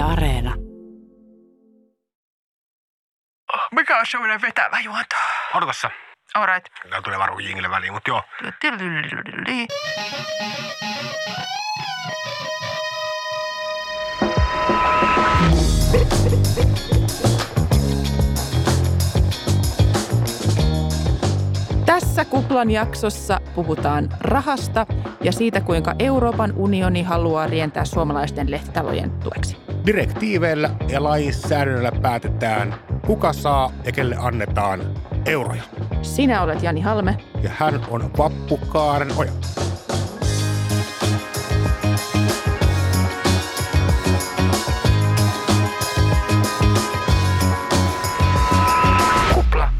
Yle Areena. Mikä on semmoinen vetävä juonto? Odotossa. Alright. Tää tulee varmaan jingille väliin, mutta joo. Tässä Kuplan jaksossa puhutaan rahasta ja siitä, kuinka Euroopan unioni haluaa rientää suomalaisten lehtitalojen tueksi. Direktiiveillä ja lainsäädännöllä päätetään, kuka saa ja kelle annetaan euroja. Sinä olet Jani Halme. Ja hän on Vappukaaren oja. Kupla.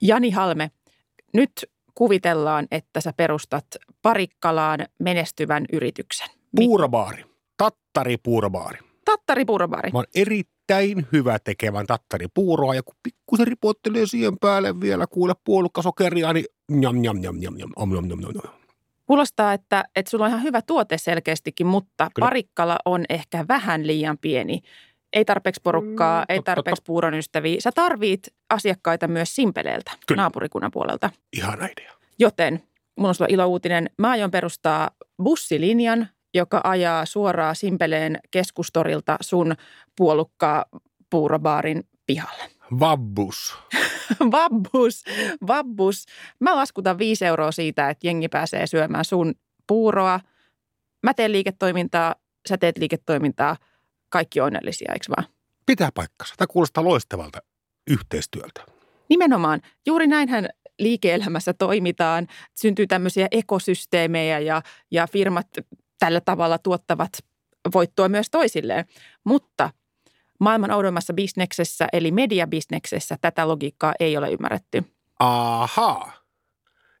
Jani Halme, nyt kuvitellaan, että sä perustat Parikkalaan menestyvän yrityksen. Mi- Puurobaari. Tattari puurobaari. Tattari Puurobaari. Mä oon erittäin hyvä tekevän tattari puuroa ja kun pikkusen ripottelee siihen päälle vielä kuule puolukkasokeria, niin njam njam njam njam njam om, njam, njam, njam, njam. Kuulostaa, että, että sulla on ihan hyvä tuote selkeästikin, mutta Kyllä. Parikkala on ehkä vähän liian pieni. Ei tarpeeksi porukkaa, Mm, ei totta, tarpeeksi puuron ystäviä. Sä tarvit asiakkaita myös Simpeleeltä, Kyllä. naapurikunnan puolelta. Ihana idea. Joten mulla on sulla ilo uutinen. Mä aion perustaa bussilinjan, joka ajaa suoraan Simpeleen keskustorilta sun puolukkaa puurobaarin pihalle. Vabbus. Vabbus, vabbus. Mä laskutan viisi euroa siitä, että jengi pääsee syömään sun puuroa. Mä teen liiketoimintaa, sä teet liiketoimintaa. Kaikki on onnellisia, eikö vaan? Pitää paikkansa. Tämä kuulostaa loistavalta yhteistyöltä. Nimenomaan. Juuri näinhän liike-elämässä toimitaan. Syntyy tämmöisiä ekosysteemejä ja, ja firmat tällä tavalla tuottavat voittoa myös toisilleen. Mutta maailman oudoimmassa bisneksessä, eli mediabisneksessä, tätä logiikkaa ei ole ymmärretty. Ahaa.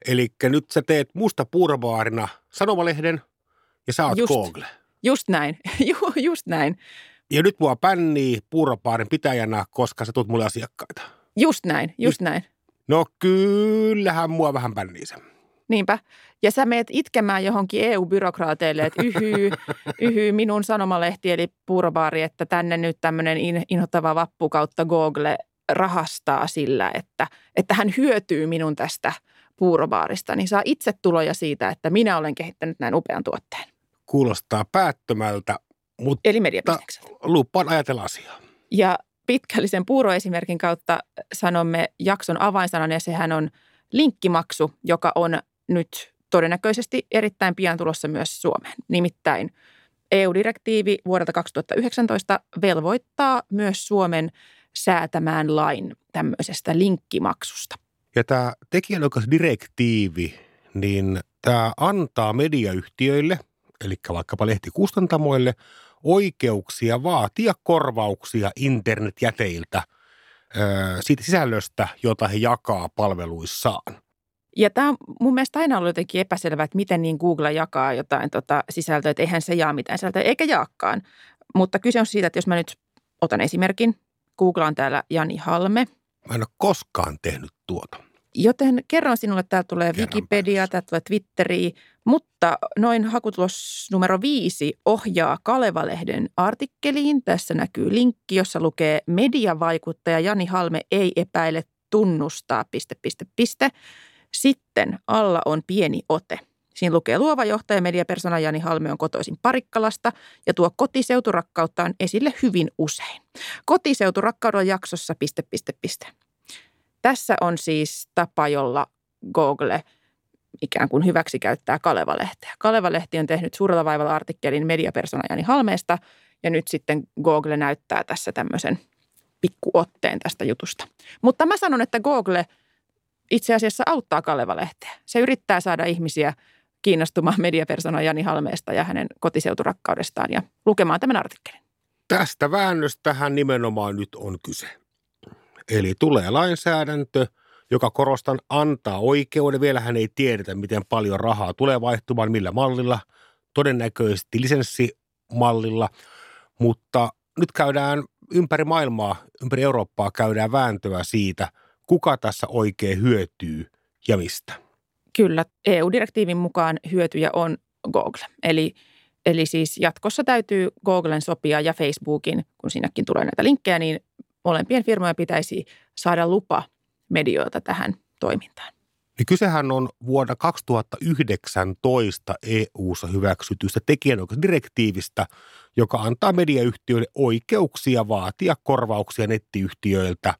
Eli nyt sä teet musta puurobaarina sanomalehden ja sä oot Just. Google. Just näin, Ju, just näin, Ja nyt mua pännii puurobaarin pitäjänä, koska sä tuut mulle asiakkaita. just näin, just näin. No kyllähän mua vähän pännii. Niinpä. Ja sä meet itkemään johonkin EU-byrokraateille, että yhyy, yhyy minun sanomalehti eli puurobaari, että tänne nyt tämmöinen in, inhottava vappu kautta Google rahastaa sillä, että, että hän hyötyy minun tästä puurobaarista, niin saa itse tuloja siitä, että minä olen kehittänyt näin upean tuotteen. Kuulostaa päättömältä, mutta Eli lupaan ajatella asiaa. Ja pitkällisen puuroesimerkin kautta sanomme jakson avainsanan ja sehän on linkkimaksu, joka on nyt todennäköisesti erittäin pian tulossa myös Suomeen. Nimittäin EU-direktiivi vuodelta 2019 velvoittaa myös Suomen säätämään lain tämmöisestä linkkimaksusta. Ja tämä tekijänoikeusdirektiivi, niin tämä antaa mediayhtiöille, eli vaikkapa lehtikustantamoille, oikeuksia vaatia korvauksia internetjäteiltä siitä sisällöstä, jota he jakaa palveluissaan. Ja tämä on mun mielestä aina ollut jotenkin epäselvää, että miten niin Google jakaa jotain tota sisältöä, että eihän se jaa mitään sisältöä, eikä jaakaan. Mutta kyse on siitä, että jos mä nyt otan esimerkin, googlaan täällä Jani Halme, Mä en ole koskaan tehnyt tuota. joten kerron sinulle, täältä tulee Kerran Wikipedia, täältä tulee Twitteri, mutta noin hakutulos numero viisi ohjaa Kalevalehden artikkeliin. Tässä näkyy linkki, jossa lukee mediavaikuttaja Jani Halme ei epäile tunnustaa, piste, piste, piste. Sitten alla on pieni ote. Siinä lukee luova johtaja mediapersona Jani Halme on kotoisin Parikkalasta ja tuo kotiseuturakkauttaan esille hyvin usein. Kotiseuturakkaudella jaksossa piste, piste, piste. Tässä on siis tapa, jolla Google ikään kuin hyväksi käyttää Kaleva-lehteä. Kaleva-lehti on tehnyt suurella vaivalla artikkelin mediapersona Jani Halmeesta ja nyt sitten Google näyttää tässä tämmöisen pikkuotteen tästä jutusta. Mutta mä sanon, että Google itse asiassa auttaa Kaleva-lehteä. Se yrittää saada ihmisiä kiinnostumaan mediapersona Jani Halmeesta ja hänen kotiseuturakkaudestaan ja lukemaan tämän artikkelin. Tästä väännöstähän nimenomaan nyt on kyse. Eli tulee lainsäädäntö, joka korostan antaa oikeuden. Vielähän ei tiedetä, miten paljon rahaa tulee vaihtumaan, millä mallilla. Todennäköisesti lisenssimallilla, mutta nyt käydään ympäri maailmaa, ympäri Eurooppaa käydään vääntöä siitä, kuka tässä oikein hyötyy ja mistä. Kyllä, EU-direktiivin mukaan hyötyjä on Google. Eli, Eli siis jatkossa täytyy Googlen sopia ja Facebookin, kun sinnekin tulee näitä linkkejä, niin molempien firmojen pitäisi saada lupa medioilta tähän toimintaan. Niin kysehän on vuonna 2019 EU-ssa hyväksytystä tekijänoikeusdirektiivistä, joka antaa mediayhtiöille oikeuksia vaatia korvauksia nettiyhtiöiltä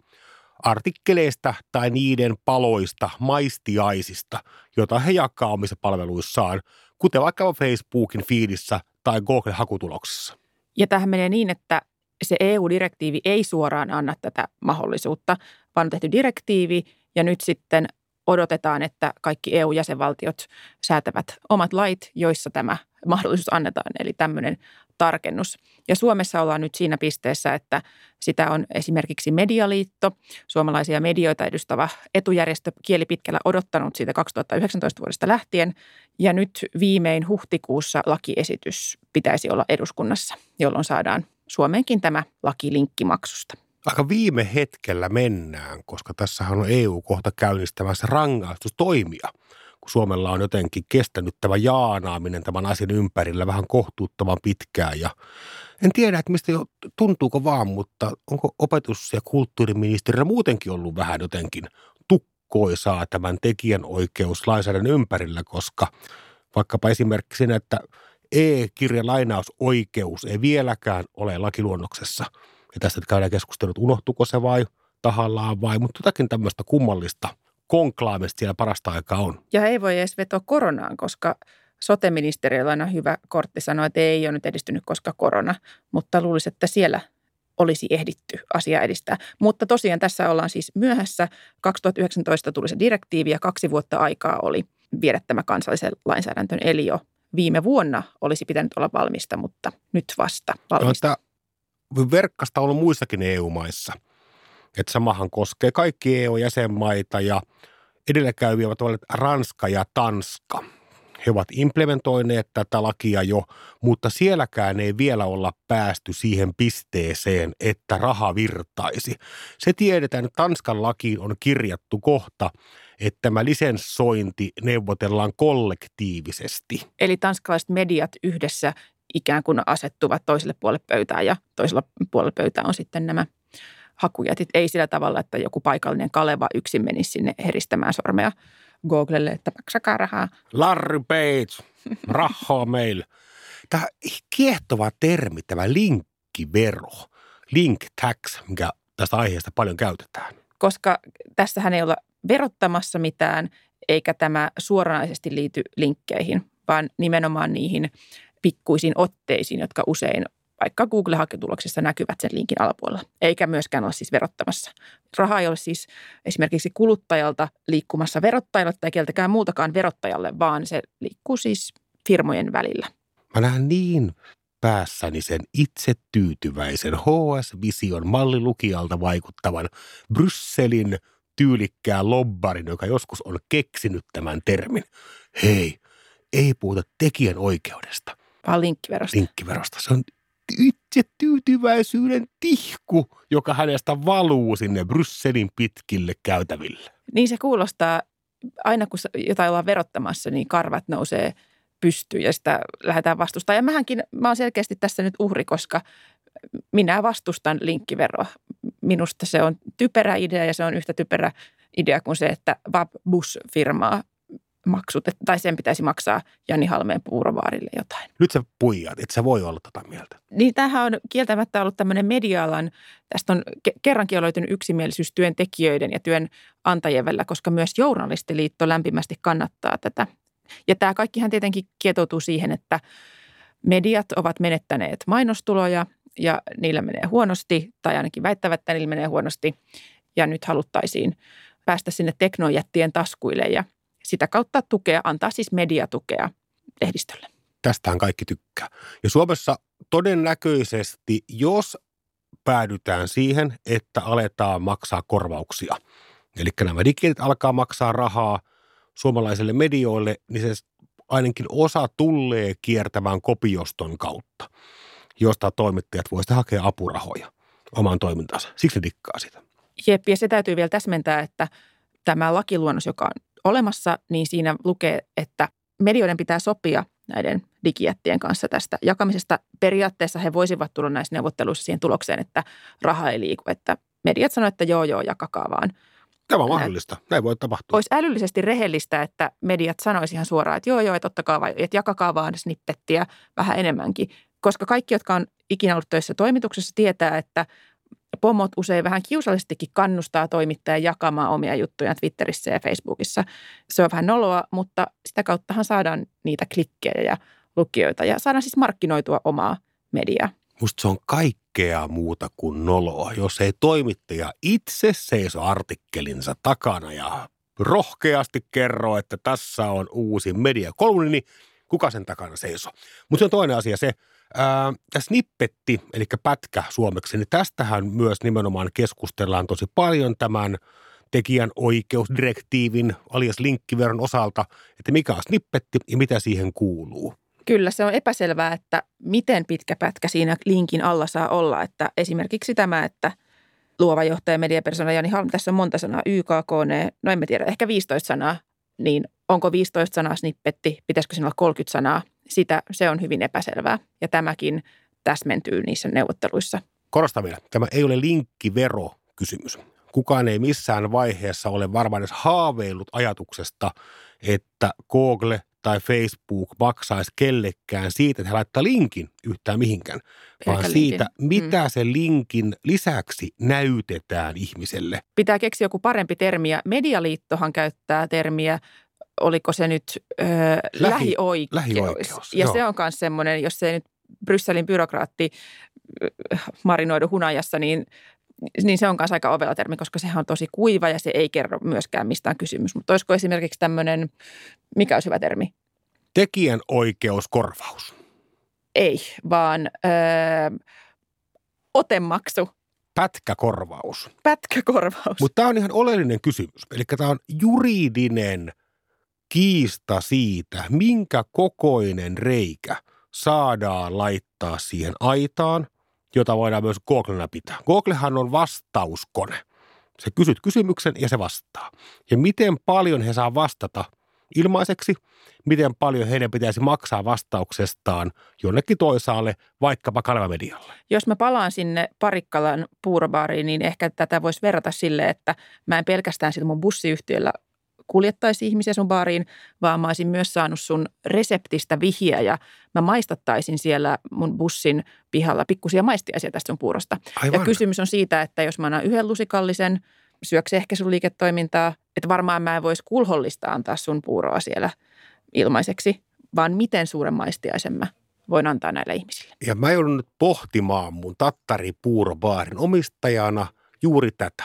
artikkeleista tai niiden paloista, maistiaisista, joita he jakaa omissa palveluissaan, kuten vaikka Facebookin fiidissä tai Google-hakutuloksissa. Ja tähän menee niin, että se EU-direktiivi ei suoraan anna tätä mahdollisuutta, vaan on tehty direktiivi ja nyt sitten odotetaan, että kaikki EU-jäsenvaltiot säätävät omat lait, joissa tämä mahdollisuus annetaan, eli tämmöinen tarkennus. Ja Suomessa ollaan nyt siinä pisteessä, että sitä on esimerkiksi Medialiitto, suomalaisia medioita edustava etujärjestö kielipitkällä odottanut siitä 2019 vuodesta lähtien. Ja nyt viimein huhtikuussa lakiesitys pitäisi olla eduskunnassa, jolloin saadaan Suomeenkin tämä laki linkkimaksusta aika viime hetkellä mennään, koska tässähän on EU kohta käynnistämässä rangaistustoimia, kun Suomella on jotenkin kestänyt tämä jaanaaminen tämän asian ympärillä vähän kohtuuttoman pitkään. Ja en tiedä, että mistä jo, tuntuuko vaan, mutta onko opetus- ja kulttuuriministeriö muutenkin ollut vähän jotenkin tukkoisaa tämän tekijänoikeuslainsäädännön ympärillä, koska vaikkapa esimerkiksi siinä, että e-kirjalainausoikeus ei vieläkään ole lakiluonnoksessa – ja tästä käydään keskustelut, unohtuuko se vai tahallaan vai, mutta jotakin tämmöistä kummallista konklaamista siellä parasta aikaa on. Ja ei voi edes vetoa koronaan, koska sote-ministeriöllä on hyvä kortti sanoa, että ei ole nyt edistynyt koska korona, mutta luulisin, että siellä olisi ehditty asiaa edistää. Mutta tosiaan tässä ollaan siis myöhässä. 2019 tuli se direktiivi ja kaksi vuotta aikaa oli viedä tämä kansallisen lainsäädäntöön. Eli jo viime vuonna olisi pitänyt olla valmista, mutta nyt vasta valmista. No, verkkasta on ollut muissakin EU-maissa. Että samahan koskee kaikki EU-jäsenmaita ja edelläkäyviä ovat olleet Ranska ja Tanska. He ovat implementoineet tätä lakia jo, mutta sielläkään ei vielä olla päästy siihen pisteeseen, että raha virtaisi. Se tiedetään, että Tanskan lakiin on kirjattu kohta, että tämä lisenssointi neuvotellaan kollektiivisesti. Eli tanskalaiset mediat yhdessä ikään kuin asettuvat toiselle puolelle pöytää ja toisella puolella pöytää on sitten nämä hakujätit. Ei sillä tavalla, että joku paikallinen Kaleva yksin menisi sinne heristämään sormea Googlelle, että maksakaa rahaa. Larry Page, rahaa meille. Tämä kiehtova termi, tämä linkkivero, link tax, mikä tästä aiheesta paljon käytetään. Koska tässähän ei olla verottamassa mitään, eikä tämä suoranaisesti liity linkkeihin, vaan nimenomaan niihin pikkuisiin otteisiin, jotka usein vaikka Google-haketuloksissa näkyvät sen linkin alapuolella, eikä myöskään ole siis verottamassa. Raha ei ole siis esimerkiksi kuluttajalta liikkumassa verottajalle tai keltäkään muutakaan verottajalle, vaan se liikkuu siis firmojen välillä. Mä näen niin päässäni sen itse tyytyväisen HS-vision mallilukijalta vaikuttavan Brysselin tyylikkään lobbarin, joka joskus on keksinyt tämän termin. Hei, ei puhuta tekijän oikeudesta – vaan linkkiverosta. Linkkiverosta. Se on itse tyytyväisyyden tihku, joka hänestä valuu sinne Brysselin pitkille käytäville. Niin se kuulostaa, aina kun jotain ollaan verottamassa, niin karvat nousee pystyyn ja sitä lähdetään vastustamaan. Ja mähänkin, mä oon selkeästi tässä nyt uhri, koska minä vastustan linkkiveroa. Minusta se on typerä idea ja se on yhtä typerä idea kuin se, että Vab Bus-firmaa maksut, tai sen pitäisi maksaa Jani Halmeen puurovaarille jotain. Nyt sä puijat, että sä voi olla tota mieltä. Niin tämähän on kieltämättä ollut tämmöinen media-alan, tästä on kerrankin löytynyt yksimielisyys työntekijöiden ja työnantajien välillä, koska myös Journalistiliitto lämpimästi kannattaa tätä. Ja tämä kaikkihan tietenkin kietoutuu siihen, että mediat ovat menettäneet mainostuloja ja niillä menee huonosti, tai ainakin väittävät, että niillä menee huonosti. Ja nyt haluttaisiin päästä sinne teknojättien taskuille ja – sitä kautta tukea, antaa siis mediatukea lehdistölle. Tästähän kaikki tykkää. Ja Suomessa todennäköisesti, jos päädytään siihen, että aletaan maksaa korvauksia, eli nämä digit alkaa maksaa rahaa suomalaisille medioille, niin se ainakin osa tulee kiertämään kopioston kautta, josta toimittajat voisivat hakea apurahoja omaan toimintansa. Siksi ne dikkaa sitä. Jep, ja se täytyy vielä täsmentää, että tämä lakiluonnos, joka on olemassa, niin siinä lukee, että medioiden pitää sopia näiden digijättien kanssa tästä jakamisesta. Periaatteessa he voisivat tulla näissä neuvotteluissa siihen tulokseen, että raha ei liiku, että mediat sanoivat, että joo joo, jakakaa vaan. Tämä on mahdollista. Näin voi tapahtua. Olisi älyllisesti rehellistä, että mediat sanoisi ihan suoraan, että joo joo, että ottakaa vaan, että jakakaa vaan snippettiä vähän enemmänkin. Koska kaikki, jotka on ikinä ollut töissä toimituksessa, tietää, että pomot usein vähän kiusallisestikin kannustaa toimittajia jakamaan omia juttuja Twitterissä ja Facebookissa. Se on vähän noloa, mutta sitä kauttahan saadaan niitä klikkejä ja lukijoita ja saadaan siis markkinoitua omaa mediaa. Musta se on kaikkea muuta kuin noloa, jos ei toimittaja itse seiso artikkelinsa takana ja rohkeasti kerro, että tässä on uusi media kolumni, kuka sen takana seisoo. Mutta se on toinen asia se, Ää, snippetti, eli pätkä suomeksi, niin tästähän myös nimenomaan keskustellaan tosi paljon tämän tekijän oikeusdirektiivin alias linkkiveron osalta, että mikä on snippetti ja mitä siihen kuuluu. Kyllä, se on epäselvää, että miten pitkä pätkä siinä linkin alla saa olla. Että esimerkiksi tämä, että luova johtaja mediapersona Jani Halm, tässä on monta sanaa, YKK, no emme tiedä, ehkä 15 sanaa, niin onko 15 sanaa snippetti, pitäisikö siinä olla 30 sanaa – sitä, se on hyvin epäselvää ja tämäkin täsmentyy niissä neuvotteluissa. Korostan vielä, tämä ei ole linkkivero kysymys. Kukaan ei missään vaiheessa ole varmaan edes haaveillut ajatuksesta, että Google tai Facebook maksaisi kellekään siitä, että he laittaa linkin yhtään mihinkään, vaan Eikä siitä, linkin. mitä mm. se linkin lisäksi näytetään ihmiselle. Pitää keksiä joku parempi termi, ja Medialiittohan käyttää termiä oliko se nyt ö, Lähi, lähioikeus. lähioikeus. Ja joo. se on myös semmoinen, jos se nyt Brysselin byrokraatti marinoidu hunajassa, niin niin se on myös aika ovela termi, koska sehän on tosi kuiva ja se ei kerro myöskään mistään kysymys. Mutta olisiko esimerkiksi tämmöinen, mikä olisi hyvä termi? Tekijän oikeuskorvaus. Ei, vaan öö, otemaksu. Pätkäkorvaus. Pätkäkorvaus. Mutta tämä on ihan oleellinen kysymys. Eli tämä on juridinen – kiista siitä, minkä kokoinen reikä saadaan laittaa siihen aitaan, jota voidaan myös Googlena pitää. Googlehan on vastauskone. Se kysyt kysymyksen ja se vastaa. Ja miten paljon he saa vastata ilmaiseksi, miten paljon heidän pitäisi maksaa vastauksestaan jonnekin toisaalle, vaikkapa Kaleva-medialle. Jos mä palaan sinne Parikkalan puurobaariin, niin ehkä tätä voisi verrata sille, että mä en pelkästään sillä mun bussiyhtiöllä kuljettaisi ihmisiä sun baariin, vaan mä olisin myös saanut sun reseptistä vihjeä ja mä maistattaisin siellä mun bussin pihalla pikkusia maistiaisia tästä sun puurosta. Aivan. Ja kysymys on siitä, että jos mä annan yhden lusikallisen, syöksi ehkä sun liiketoimintaa, että varmaan mä en voisi kulhollista antaa sun puuroa siellä ilmaiseksi, vaan miten suuren maistiaisen mä voin antaa näille ihmisille. Ja mä joudun nyt pohtimaan mun tattari puurobaarin omistajana juuri tätä.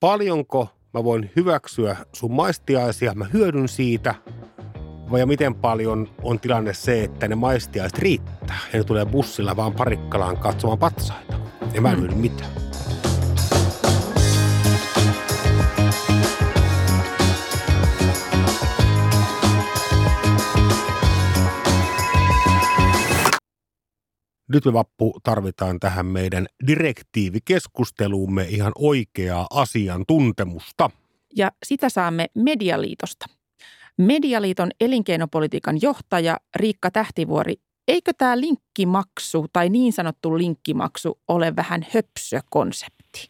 Paljonko mä voin hyväksyä sun maistiaisia, mä hyödyn siitä, vai miten paljon on tilanne se, että ne maistiaiset riittää ja ne tulee bussilla vaan parikkalaan katsomaan patsaita. Ja mä en mm. mitään. Nyt me Vappu tarvitaan tähän meidän direktiivikeskusteluumme ihan oikeaa asiantuntemusta. Ja sitä saamme Medialiitosta. Medialiiton elinkeinopolitiikan johtaja Riikka Tähtivuori, eikö tämä linkkimaksu tai niin sanottu linkkimaksu ole vähän höpsökonsepti?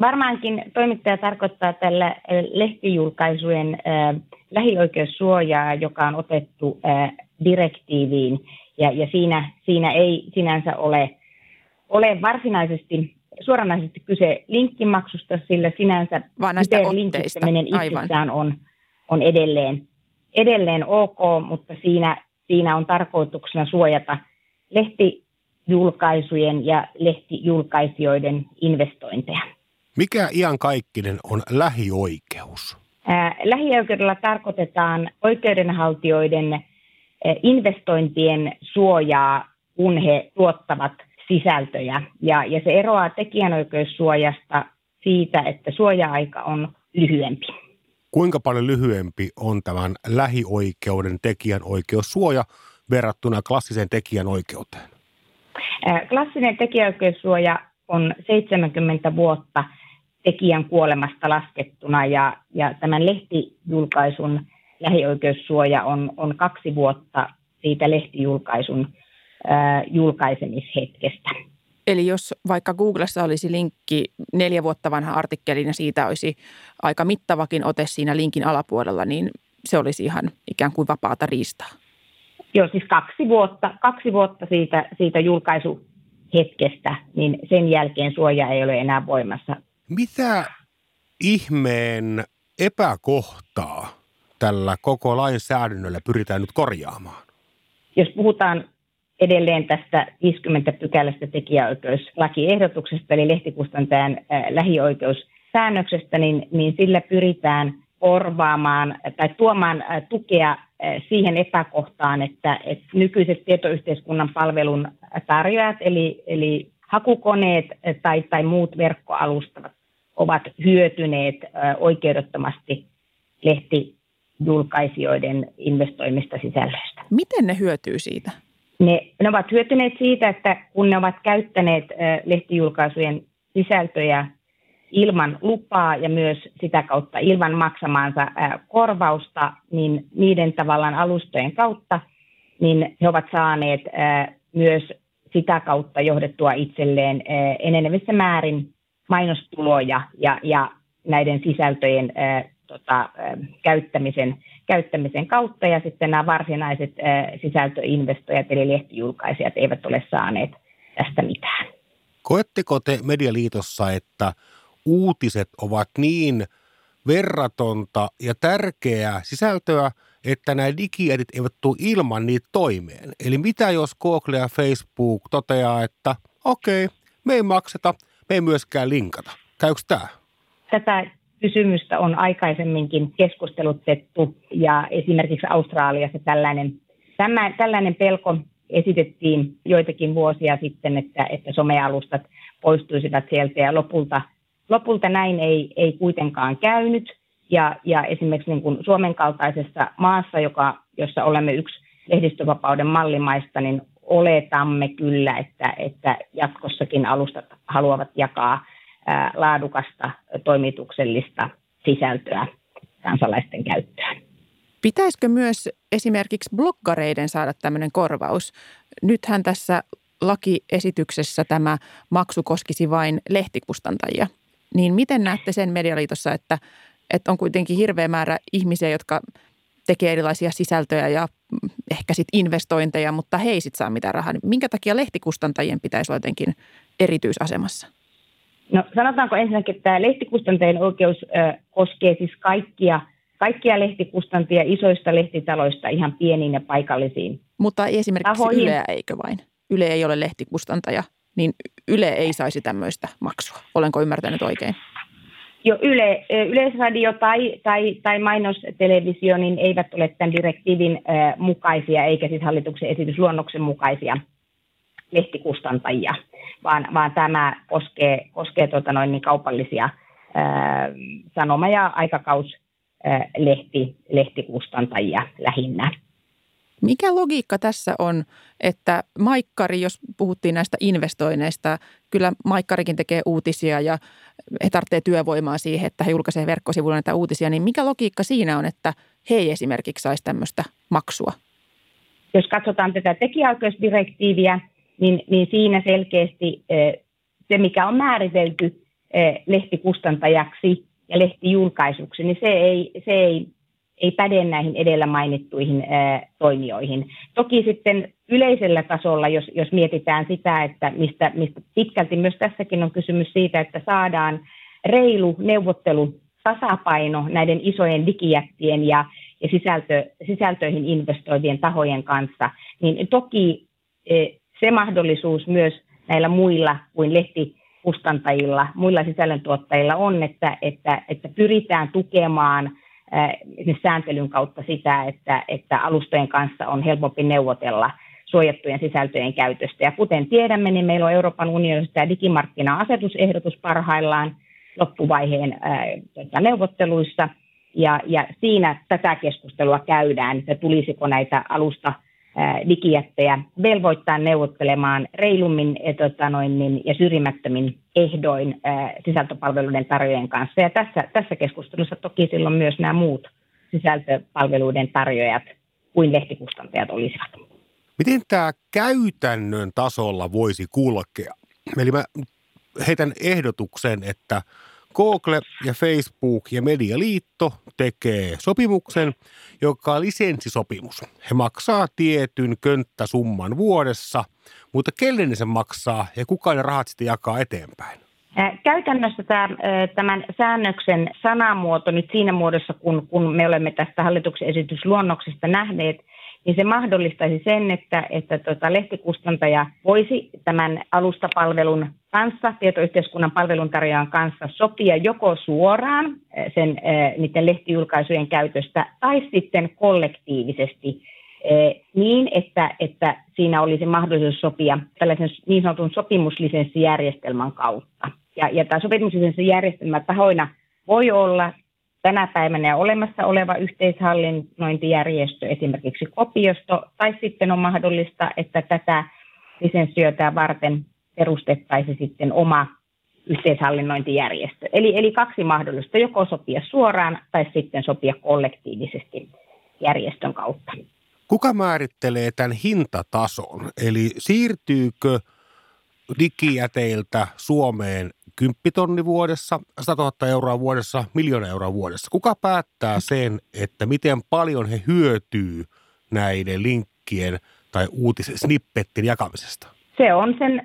Varmaankin toimittaja tarkoittaa tällä lehtijulkaisujen äh, lähioikeussuojaa, joka on otettu äh, direktiiviin ja, ja siinä, siinä ei sinänsä ole, ole varsinaisesti suoranaisesti kyse linkkimaksusta, sillä sinänsä linkittäminen itsessään on, on edelleen, edelleen ok, mutta siinä, siinä on tarkoituksena suojata lehtijulkaisujen ja lehtijulkaisijoiden investointeja. Mikä iankaikkinen on lähioikeus? lähioikeudella tarkoitetaan oikeudenhaltijoiden investointien suojaa, kun he tuottavat sisältöjä. Ja, ja se eroaa tekijänoikeussuojasta siitä, että suoja-aika on lyhyempi. Kuinka paljon lyhyempi on tämän lähioikeuden tekijänoikeussuoja verrattuna klassiseen tekijänoikeuteen? Eh, klassinen tekijänoikeussuoja on 70 vuotta tekijän kuolemasta laskettuna ja, ja tämän lehtijulkaisun lähioikeussuoja on, on kaksi vuotta siitä lehtijulkaisun ää, julkaisemishetkestä. Eli jos vaikka Googlessa olisi linkki neljä vuotta vanha artikkeli ja siitä olisi aika mittavakin ote siinä linkin alapuolella, niin se olisi ihan ikään kuin vapaata riistaa. Joo, siis kaksi vuotta, kaksi vuotta siitä, siitä julkaisuhetkestä, niin sen jälkeen suoja ei ole enää voimassa. Mitä ihmeen epäkohtaa tällä koko lainsäädännöllä pyritään nyt korjaamaan? Jos puhutaan edelleen tästä 50 pykälästä tekijäoikeuslakiehdotuksesta, eli lehtikustantajan lähioikeussäännöksestä, niin, niin sillä pyritään korvaamaan tai tuomaan tukea siihen epäkohtaan, että, että nykyiset tietoyhteiskunnan palvelun tarjoajat, eli, eli hakukoneet tai, tai muut verkkoalustavat, ovat hyötyneet oikeudottomasti lehtijulkaisijoiden investoimista sisällöistä. Miten ne hyötyy siitä? Ne, ne ovat hyötyneet siitä, että kun ne ovat käyttäneet lehtijulkaisujen sisältöjä ilman lupaa ja myös sitä kautta ilman maksamaansa korvausta, niin niiden tavallaan alustojen kautta niin he ovat saaneet myös sitä kautta johdettua itselleen enenevissä määrin mainostuloja ja, ja näiden sisältöjen tota, käyttämisen, käyttämisen kautta ja sitten nämä varsinaiset sisältöinvestoijat eli lehtijulkaisijat eivät ole saaneet tästä mitään. Koetteko te Medialiitossa, että uutiset ovat niin verratonta ja tärkeää sisältöä, että nämä digiedit eivät tule ilman niitä toimeen. Eli mitä jos Google ja Facebook toteaa, että okei, okay, me ei makseta, me ei myöskään linkata. Käykö tämä? Tätä kysymystä on aikaisemminkin keskustelutettu ja esimerkiksi Australiassa tällainen, tämä, tällainen pelko esitettiin joitakin vuosia sitten, että, että somealustat poistuisivat sieltä ja lopulta, lopulta näin ei, ei kuitenkaan käynyt. Ja, ja esimerkiksi niin kuin Suomen kaltaisessa maassa, joka, jossa olemme yksi lehdistövapauden mallimaista, niin oletamme kyllä, että, että jatkossakin alustat haluavat jakaa laadukasta toimituksellista sisältöä kansalaisten käyttöön. Pitäisikö myös esimerkiksi bloggareiden saada tämmöinen korvaus? Nythän tässä lakiesityksessä tämä maksu koskisi vain lehtikustantajia. Niin miten näette sen Medialiitossa, että, että on kuitenkin hirveä määrä ihmisiä, jotka tekee erilaisia sisältöjä ja ehkä sitten investointeja, mutta he ei sitten saa mitään rahaa. Minkä takia lehtikustantajien pitäisi olla jotenkin erityisasemassa? No sanotaanko ensinnäkin, että tämä lehtikustantajien oikeus ö, koskee siis kaikkia, kaikkia lehtikustantia isoista lehtitaloista ihan pieniin ja paikallisiin Mutta esimerkiksi tahoihin. Yleä, eikö vain? Yle ei ole lehtikustantaja, niin Yle ei saisi tämmöistä maksua. Olenko ymmärtänyt oikein? Jo Yle, Yleisradio tai, tai, tai mainostelevisio niin eivät ole tämän direktiivin ö, mukaisia, eikä siis hallituksen esitysluonnoksen mukaisia lehtikustantajia, vaan, vaan tämä koskee, koskee tuota noin niin kaupallisia ää, sanoma- ja aikakauslehti, lehtikustantajia lähinnä. Mikä logiikka tässä on, että Maikkari, jos puhuttiin näistä investoinneista, kyllä Maikkarikin tekee uutisia ja he tarvitsevat työvoimaa siihen, että he julkaisevat verkkosivuilla näitä uutisia, niin mikä logiikka siinä on, että he ei esimerkiksi saisi tämmöistä maksua? Jos katsotaan tätä tekijäoikeusdirektiiviä, niin, niin siinä selkeästi se, mikä on määritelty lehtikustantajaksi ja lehtijulkaisuksi, niin se ei, se ei, ei päde näihin edellä mainittuihin toimijoihin. Toki sitten yleisellä tasolla, jos, jos mietitään sitä, että mistä, mistä pitkälti myös tässäkin on kysymys siitä, että saadaan reilu neuvottelu tasapaino näiden isojen digijättien ja, ja sisältö, sisältöihin investoivien tahojen kanssa, niin toki se mahdollisuus myös näillä muilla kuin lehtikustantajilla, muilla sisällöntuottajilla on, että, että, että pyritään tukemaan sääntelyn kautta sitä, että, että alustojen kanssa on helpompi neuvotella suojattujen sisältöjen käytöstä. Ja kuten tiedämme, niin meillä on Euroopan unionissa tämä digimarkkina-asetusehdotus parhaillaan loppuvaiheen ää, tota, neuvotteluissa. Ja, ja siinä tätä keskustelua käydään, että tulisiko näitä alusta digijättejä velvoittaa neuvottelemaan reilummin tota noin, niin, ja syrjimättömin ehdoin ää, sisältöpalveluiden tarjoajien kanssa. Ja tässä, tässä keskustelussa toki silloin myös nämä muut sisältöpalveluiden tarjoajat kuin lehtikustantajat olisivat. Miten tämä käytännön tasolla voisi kulkea? Eli mä heitän ehdotuksen, että Google ja Facebook ja Medialiitto tekee sopimuksen, joka on lisenssisopimus. He maksaa tietyn könttäsumman vuodessa, mutta kelle ne sen maksaa ja kuka ne rahat sitten jakaa eteenpäin? Käytännössä tämä, tämän säännöksen sanamuoto nyt siinä muodossa, kun, kun me olemme tästä hallituksen esitysluonnoksesta nähneet, niin se mahdollistaisi sen, että, että tota, lehtikustantaja voisi tämän alustapalvelun kanssa, tietoyhteiskunnan palveluntarjoajan kanssa sopia joko suoraan eh, sen, eh, niiden lehtijulkaisujen käytöstä tai sitten kollektiivisesti eh, niin, että, että siinä olisi mahdollisuus sopia tällaisen niin sanotun sopimuslisenssijärjestelmän kautta. Ja, ja tämä sopimuslisenssijärjestelmä tahoina voi olla tänä päivänä olemassa oleva yhteishallinnointijärjestö, esimerkiksi kopiosto, tai sitten on mahdollista, että tätä lisenssiötä varten perustettaisiin sitten oma yhteishallinnointijärjestö. Eli, eli kaksi mahdollista, joko sopia suoraan tai sitten sopia kollektiivisesti järjestön kautta. Kuka määrittelee tämän hintatason? Eli siirtyykö digijäteiltä Suomeen 10 tonni vuodessa, 100 000 euroa vuodessa, miljoona euroa vuodessa. Kuka päättää sen, että miten paljon he hyötyy näiden linkkien tai uutisen snippetin jakamisesta? Se on sen,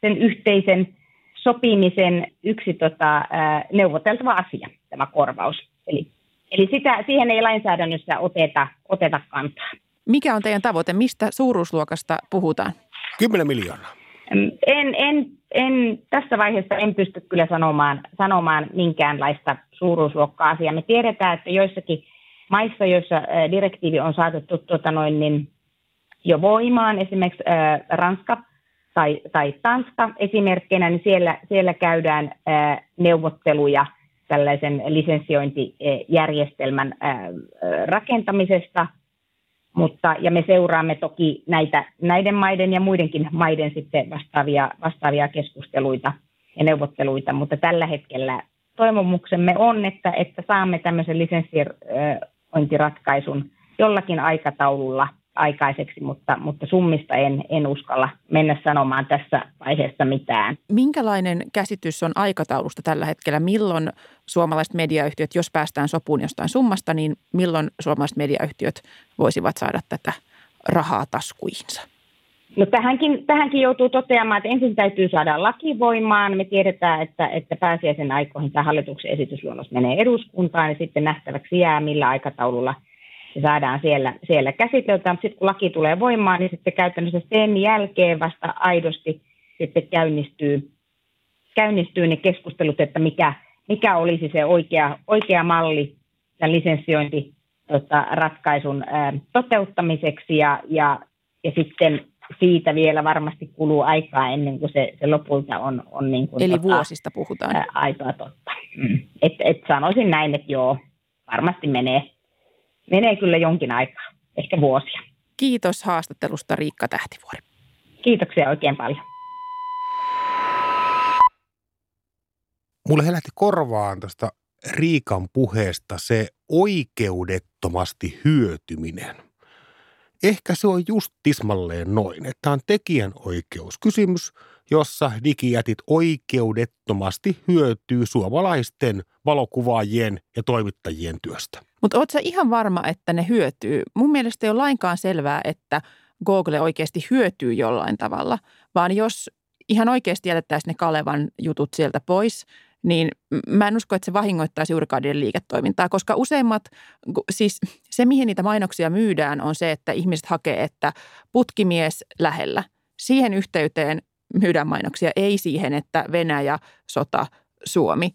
sen yhteisen sopimisen yksi tota, neuvoteltava asia, tämä korvaus. Eli, eli sitä, siihen ei lainsäädännössä oteta, oteta kantaa. Mikä on teidän tavoite? Mistä suuruusluokasta puhutaan? 10 miljoonaa. En, en, en, tässä vaiheessa en pysty kyllä sanomaan, sanomaan minkäänlaista suuruusluokka-asiaa. Me tiedetään, että joissakin maissa, joissa direktiivi on saatettu tuota noin, niin jo voimaan, esimerkiksi ää, Ranska tai, tai Tanska esimerkkinä, niin siellä, siellä käydään ää, neuvotteluja tällaisen lisenssiointijärjestelmän ää, rakentamisesta – mutta, ja me seuraamme toki näitä, näiden maiden ja muidenkin maiden sitten vastaavia, vastaavia keskusteluita ja neuvotteluita, mutta tällä hetkellä toivomuksemme on, että, että saamme tämmöisen lisenssiointiratkaisun jollakin aikataululla aikaiseksi, mutta, mutta summista en, en uskalla mennä sanomaan tässä vaiheessa mitään. Minkälainen käsitys on aikataulusta tällä hetkellä? Milloin suomalaiset mediayhtiöt, jos päästään sopuun jostain summasta, niin milloin suomalaiset mediayhtiöt voisivat saada tätä rahaa taskuihinsa? No tähänkin, tähänkin joutuu toteamaan, että ensin täytyy saada laki voimaan. Me tiedetään, että, että pääsiäisen aikoihin tämä hallituksen esitysluonnos menee eduskuntaan ja sitten nähtäväksi jää, millä aikataululla – se saadaan siellä, siellä käsiteltyä, sitten kun laki tulee voimaan, niin sitten käytännössä sen jälkeen vasta aidosti sitten käynnistyy, käynnistyy ne keskustelut, että mikä, mikä olisi se oikea, oikea malli tämän lisenssiointi tota, ratkaisun ää, toteuttamiseksi ja, ja, ja sitten siitä vielä varmasti kuluu aikaa ennen kuin se, se lopulta on, on niin kuin, Eli tota, vuosista puhutaan. Ää, aitoa totta. Mm. Et, et sanoisin näin, että joo, varmasti menee, menee kyllä jonkin aikaa, ehkä vuosia. Kiitos haastattelusta Riikka Tähtivuori. Kiitoksia oikein paljon. Mulle helähti korvaan tästä Riikan puheesta se oikeudettomasti hyötyminen. Ehkä se on just tismalleen noin, että on tekijän oikeuskysymys, jossa digijätit oikeudettomasti hyötyy suomalaisten valokuvaajien ja toimittajien työstä. Mutta ootko ihan varma, että ne hyötyy? Mun mielestä ei ole lainkaan selvää, että Google oikeasti hyötyy jollain tavalla, vaan jos ihan oikeasti jätettäisiin ne Kalevan jutut sieltä pois, niin mä en usko, että se vahingoittaisi juurikaan liiketoimintaa, koska useimmat, siis se mihin niitä mainoksia myydään on se, että ihmiset hakee, että putkimies lähellä. Siihen yhteyteen myydään mainoksia, ei siihen, että Venäjä, sota, Suomi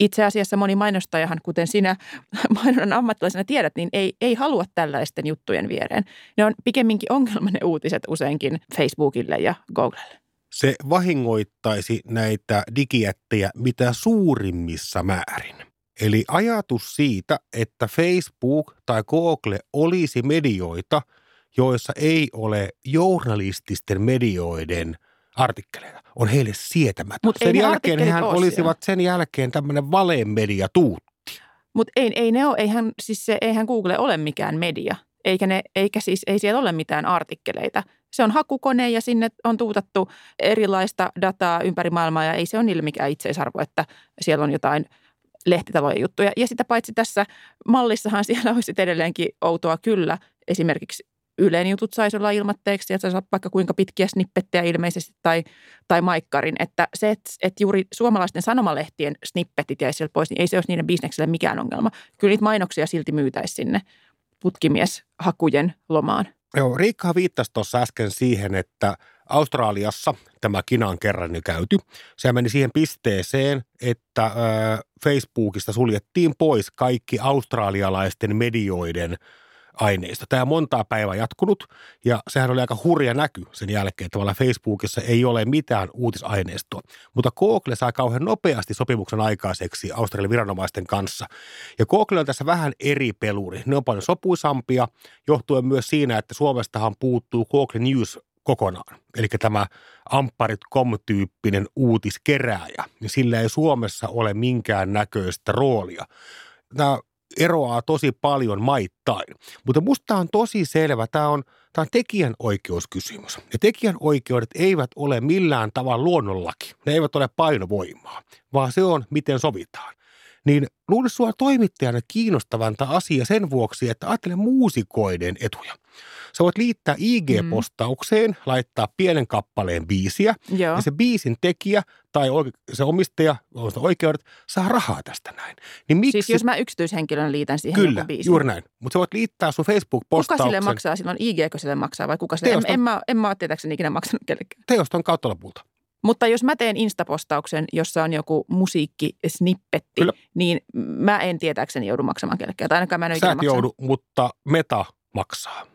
itse asiassa moni mainostajahan, kuten sinä mainonnan ammattilaisena tiedät, niin ei, ei halua tällaisten juttujen viereen. Ne on pikemminkin ongelma ne uutiset useinkin Facebookille ja Googlelle. Se vahingoittaisi näitä digijättejä mitä suurimmissa määrin. Eli ajatus siitä, että Facebook tai Google olisi medioita, joissa ei ole journalististen medioiden – artikkeleita, on heille sietämätön. Mut sen jälkeen hehän olisivat sen jälkeen tämmöinen valemedia tuutti. Mutta ei, ei ne ole, eihän, siis se, eihän Google ole mikään media. eikä, ne, eikä siis, ei siellä ole mitään artikkeleita. Se on hakukone ja sinne on tuutattu erilaista dataa ympäri maailmaa ja ei se ole niille mikään itseisarvo, että siellä on jotain lehtitalojen juttuja. Ja sitä paitsi tässä mallissahan siellä olisi edelleenkin outoa kyllä esimerkiksi Ylen jutut saisi olla ilmatteeksi, että saisi vaikka kuinka pitkiä snippettejä ilmeisesti tai, tai maikkarin. Että se, että, että juuri suomalaisten sanomalehtien snippetit jäisi pois, niin ei se olisi niiden bisnekselle mikään ongelma. Kyllä niitä mainoksia silti myytäisi sinne putkimieshakujen lomaan. Joo, Riikka viittasi tuossa äsken siihen, että Australiassa tämä kina on kerran jo käyty. Se meni siihen pisteeseen, että Facebookista suljettiin pois kaikki australialaisten medioiden – aineisto. Tämä on montaa päivää jatkunut ja sehän oli aika hurja näky sen jälkeen, että tavallaan Facebookissa ei ole mitään uutisaineistoa. Mutta Google saa kauhean nopeasti sopimuksen aikaiseksi Australian viranomaisten kanssa. Ja Google on tässä vähän eri peluri. Ne on paljon sopuisampia, johtuen myös siinä, että Suomestahan puuttuu Google News kokonaan. Eli tämä Ampparit.com-tyyppinen uutiskerääjä, niin sillä ei Suomessa ole minkään näköistä roolia. Nämä eroaa tosi paljon maittain. Mutta musta on tosi selvä. Tämä on, tämä on tekijänoikeuskysymys. Ja tekijänoikeudet eivät ole millään tavalla luonnollaki. Ne eivät ole painovoimaa, vaan se on, miten sovitaan. Niin luulen sua toimittajana kiinnostavan tämä asia sen vuoksi, että ajattele muusikoiden etuja – Sä voit liittää IG-postaukseen, mm. laittaa pienen kappaleen biisiä Joo. ja se biisin tekijä tai se omistaja, oikeudet, saa rahaa tästä näin. Niin miksi... Siis jos mä yksityishenkilön liitän siihen Kyllä, biisin. juuri näin. Mutta sä voit liittää sun Facebook-postauksen. Kuka sille maksaa silloin? IG-kö sille maksaa vai kuka sille? Teoston... En, en, mä, en mä ole tietääkseni ikinä maksanut kellekään. Teoston kautta lopulta. Mutta jos mä teen instapostauksen, jossa on joku musiikkisnippetti, Kyllä. niin mä en tietääkseni joudu maksamaan kellekään. Tai ainakaan mä en Sä et joudu, mutta Meta maksaa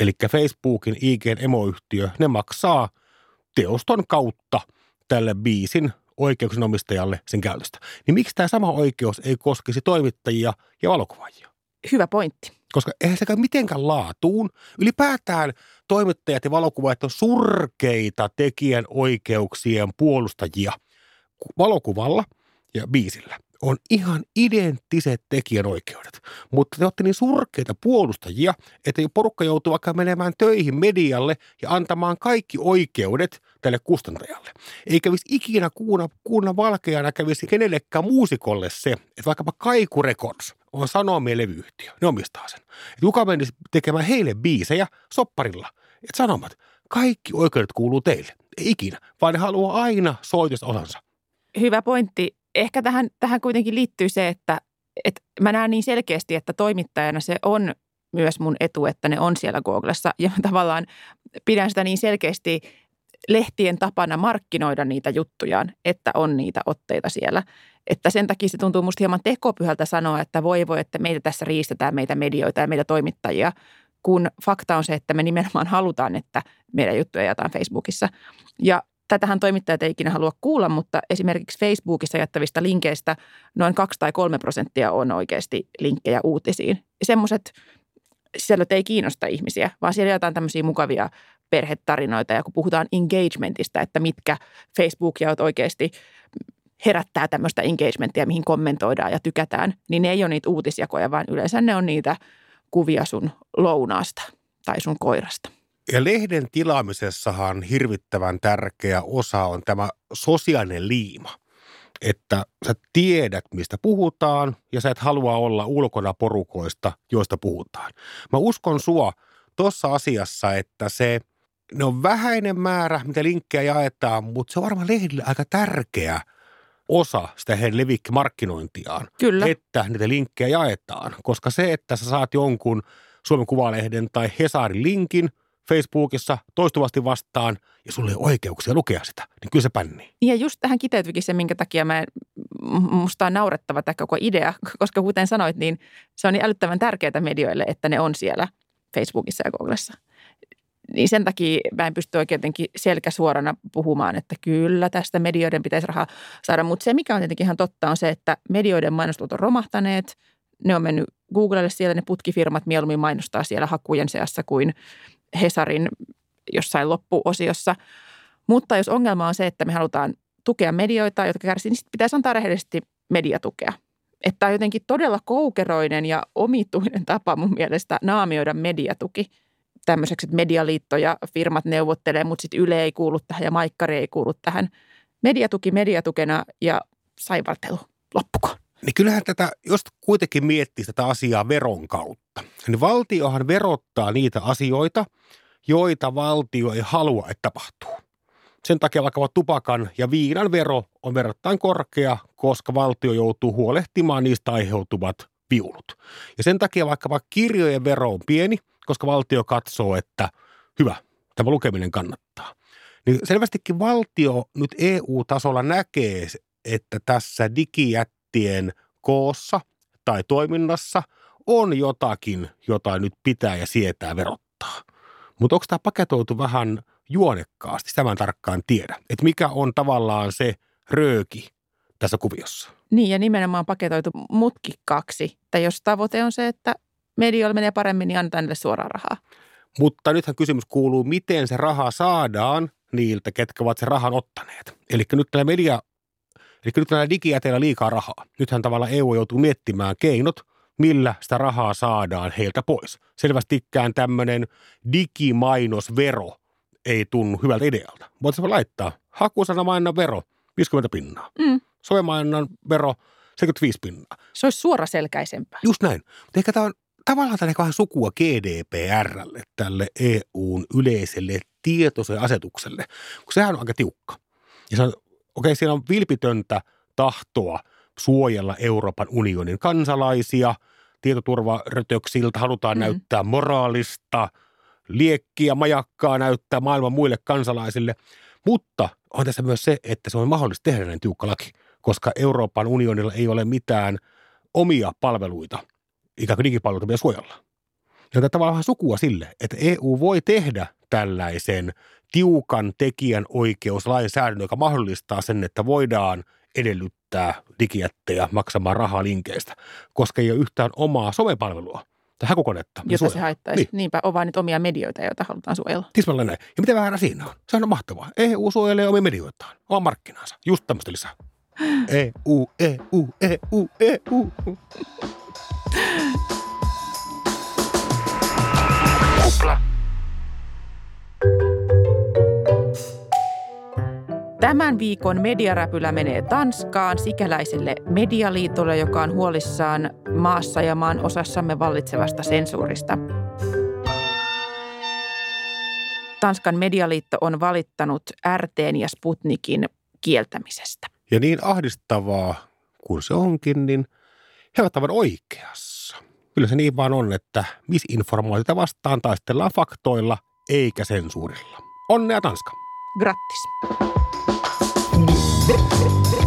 eli Facebookin IGn emoyhtiö, ne maksaa teoston kautta tälle biisin oikeuksien omistajalle sen käytöstä. Niin miksi tämä sama oikeus ei koskisi toimittajia ja valokuvaajia? Hyvä pointti. Koska eihän sekään mitenkään laatuun. Ylipäätään toimittajat ja valokuvaajat on surkeita tekijän oikeuksien puolustajia valokuvalla ja biisillä on ihan identtiset tekijänoikeudet. Mutta te olette niin surkeita puolustajia, että porukka joutuu vaikka menemään töihin medialle ja antamaan kaikki oikeudet tälle kustantajalle. Ei kävisi ikinä kuuna, kuuna valkeana kävisi kenellekään muusikolle se, että vaikkapa Kaiku Records on Sanomien levyyhtiö, ne omistaa sen. Että kuka menisi tekemään heille biisejä sopparilla. Että sanomat, kaikki oikeudet kuuluu teille. Ei ikinä, vaan ne haluaa aina soitososansa. Hyvä pointti ehkä tähän, tähän kuitenkin liittyy se, että, että mä näen niin selkeästi, että toimittajana se on myös mun etu, että ne on siellä Googlessa. Ja tavallaan pidän sitä niin selkeästi lehtien tapana markkinoida niitä juttujaan, että on niitä otteita siellä. Että sen takia se tuntuu musta hieman tekopyhältä sanoa, että voi voi, että meitä tässä riistetään, meitä medioita ja meitä toimittajia, kun fakta on se, että me nimenomaan halutaan, että meidän juttuja jaetaan Facebookissa. Ja Tätähän toimittajat ei ikinä halua kuulla, mutta esimerkiksi Facebookissa jättävistä linkeistä noin 2 tai 3 prosenttia on oikeasti linkkejä uutisiin. Semmoiset sisällöt ei kiinnosta ihmisiä, vaan siellä jotain tämmöisiä mukavia perhetarinoita. Ja kun puhutaan engagementista, että mitkä Facebook-jaot oikeasti herättää tämmöistä engagementia, mihin kommentoidaan ja tykätään, niin ne ei ole niitä uutisjakoja, vaan yleensä ne on niitä kuvia sun lounaasta tai sun koirasta. Ja lehden tilaamisessahan hirvittävän tärkeä osa on tämä sosiaalinen liima. Että sä tiedät, mistä puhutaan ja sä et halua olla ulkona porukoista, joista puhutaan. Mä uskon sua tuossa asiassa, että se ne on vähäinen määrä, mitä linkkejä jaetaan, mutta se on varmaan lehdille aika tärkeä osa sitä heidän levikkimarkkinointiaan. Kyllä. Että niitä linkkejä jaetaan. Koska se, että sä saat jonkun Suomen Kuvalehden tai Hesarin linkin – Facebookissa toistuvasti vastaan ja sulle ei ole oikeuksia lukea sitä, niin kyllä se pännii. Ja just tähän kiteytyikin se, minkä takia mä, musta on naurettava tämä koko idea, koska kuten sanoit, niin se on niin älyttävän tärkeää medioille, että ne on siellä Facebookissa ja Googlessa. Niin sen takia mä en pysty oikein jotenkin selkäsuorana puhumaan, että kyllä tästä medioiden pitäisi rahaa saada. Mutta se, mikä on tietenkin ihan totta, on se, että medioiden mainostut on romahtaneet. Ne on mennyt Googlelle siellä, ne putkifirmat mieluummin mainostaa siellä hakujen seassa kuin – Hesarin jossain loppuosiossa. Mutta jos ongelma on se, että me halutaan tukea medioita, jotka kärsivät, niin pitäisi antaa rehellisesti mediatukea. Että on jotenkin todella koukeroinen ja omituinen tapa mun mielestä naamioida mediatuki tämmöiseksi, että medialiitto ja firmat neuvottelee, mutta sitten Yle ei kuulu tähän ja Maikkari ei kuulu tähän. Mediatuki mediatukena ja saivartelu. Loppuko? Niin kyllähän tätä, jos kuitenkin miettii tätä asiaa veron kautta, niin valtiohan verottaa niitä asioita, joita valtio ei halua, että tapahtuu. Sen takia vaikka tupakan ja viinan vero on verrattain korkea, koska valtio joutuu huolehtimaan niistä aiheutuvat viulut. Ja sen takia vaikkapa kirjojen vero on pieni, koska valtio katsoo, että hyvä, tämä lukeminen kannattaa. Niin selvästikin valtio nyt EU-tasolla näkee, että tässä digijättien koossa tai toiminnassa on jotakin, jota nyt pitää ja sietää verottaa. Mutta onko tämä paketoitu vähän juonekkaasti, sitä mä en tarkkaan tiedä. Että mikä on tavallaan se rööki tässä kuviossa. Niin ja nimenomaan paketoitu mutkikkaaksi. Tai jos tavoite on se, että medioilla menee paremmin, niin annetaan niille suoraan rahaa. Mutta nythän kysymys kuuluu, miten se raha saadaan niiltä, ketkä ovat se rahan ottaneet. Eli nyt tällä media, eli nyt tällä digijäteillä liikaa rahaa. Nythän tavallaan EU joutuu miettimään keinot, millä sitä rahaa saadaan heiltä pois. Selvästikään tämmöinen digimainosvero ei tunnu hyvältä idealta. Voitaisiin laittaa hakusana mainonnan vero 50 pinnaa. Mm. Somemainon vero 75 pinnaa. Se olisi suoraselkäisempää. Just näin. Mutta ehkä tämä on tavallaan tämä vähän sukua GDPRlle, tälle EUn yleiselle tietoiselle asetukselle, kun sehän on aika tiukka. Ja se on, okei, okay, siellä on vilpitöntä tahtoa suojella Euroopan unionin kansalaisia tietoturvarötöksiltä, halutaan mm. näyttää moraalista, liekkiä, majakkaa näyttää maailman muille kansalaisille. Mutta on tässä myös se, että se on mahdollista tehdä näin tiukka laki, koska Euroopan unionilla ei ole mitään omia palveluita – ikään kuin digipalveluita suojella. Ja on tavallaan vähän sukua sille, että EU voi tehdä tällaisen tiukan tekijän oikeuslainsäädännön, joka mahdollistaa sen, että voidaan edellyttää digijättejä maksamaan rahaa linkeistä, koska ei ole yhtään omaa somepalvelua tai hakukonetta. Jota suojella. se haittaisi. Niin. Niinpä on vain nyt omia medioita, joita halutaan suojella. Tismalleen näin. Ja mitä vähän siinä on? Se on mahtavaa. EU suojelee omia medioitaan, oman markkinansa. Just tämmöistä lisää. EU, EU, EU, EU. Kupla. Tämän viikon mediaräpylä menee Tanskaan sikäläiselle medialiitolle, joka on huolissaan maassa ja maan osassamme vallitsevasta sensuurista. Tanskan medialiitto on valittanut RTn ja Sputnikin kieltämisestä. Ja niin ahdistavaa kuin se onkin, niin he ovat aivan oikeassa. Kyllä se niin vaan on, että misinformaatiota vastaan taistellaan faktoilla eikä sensuurilla. Onnea Tanska! Grattis! Bip, bip, bip.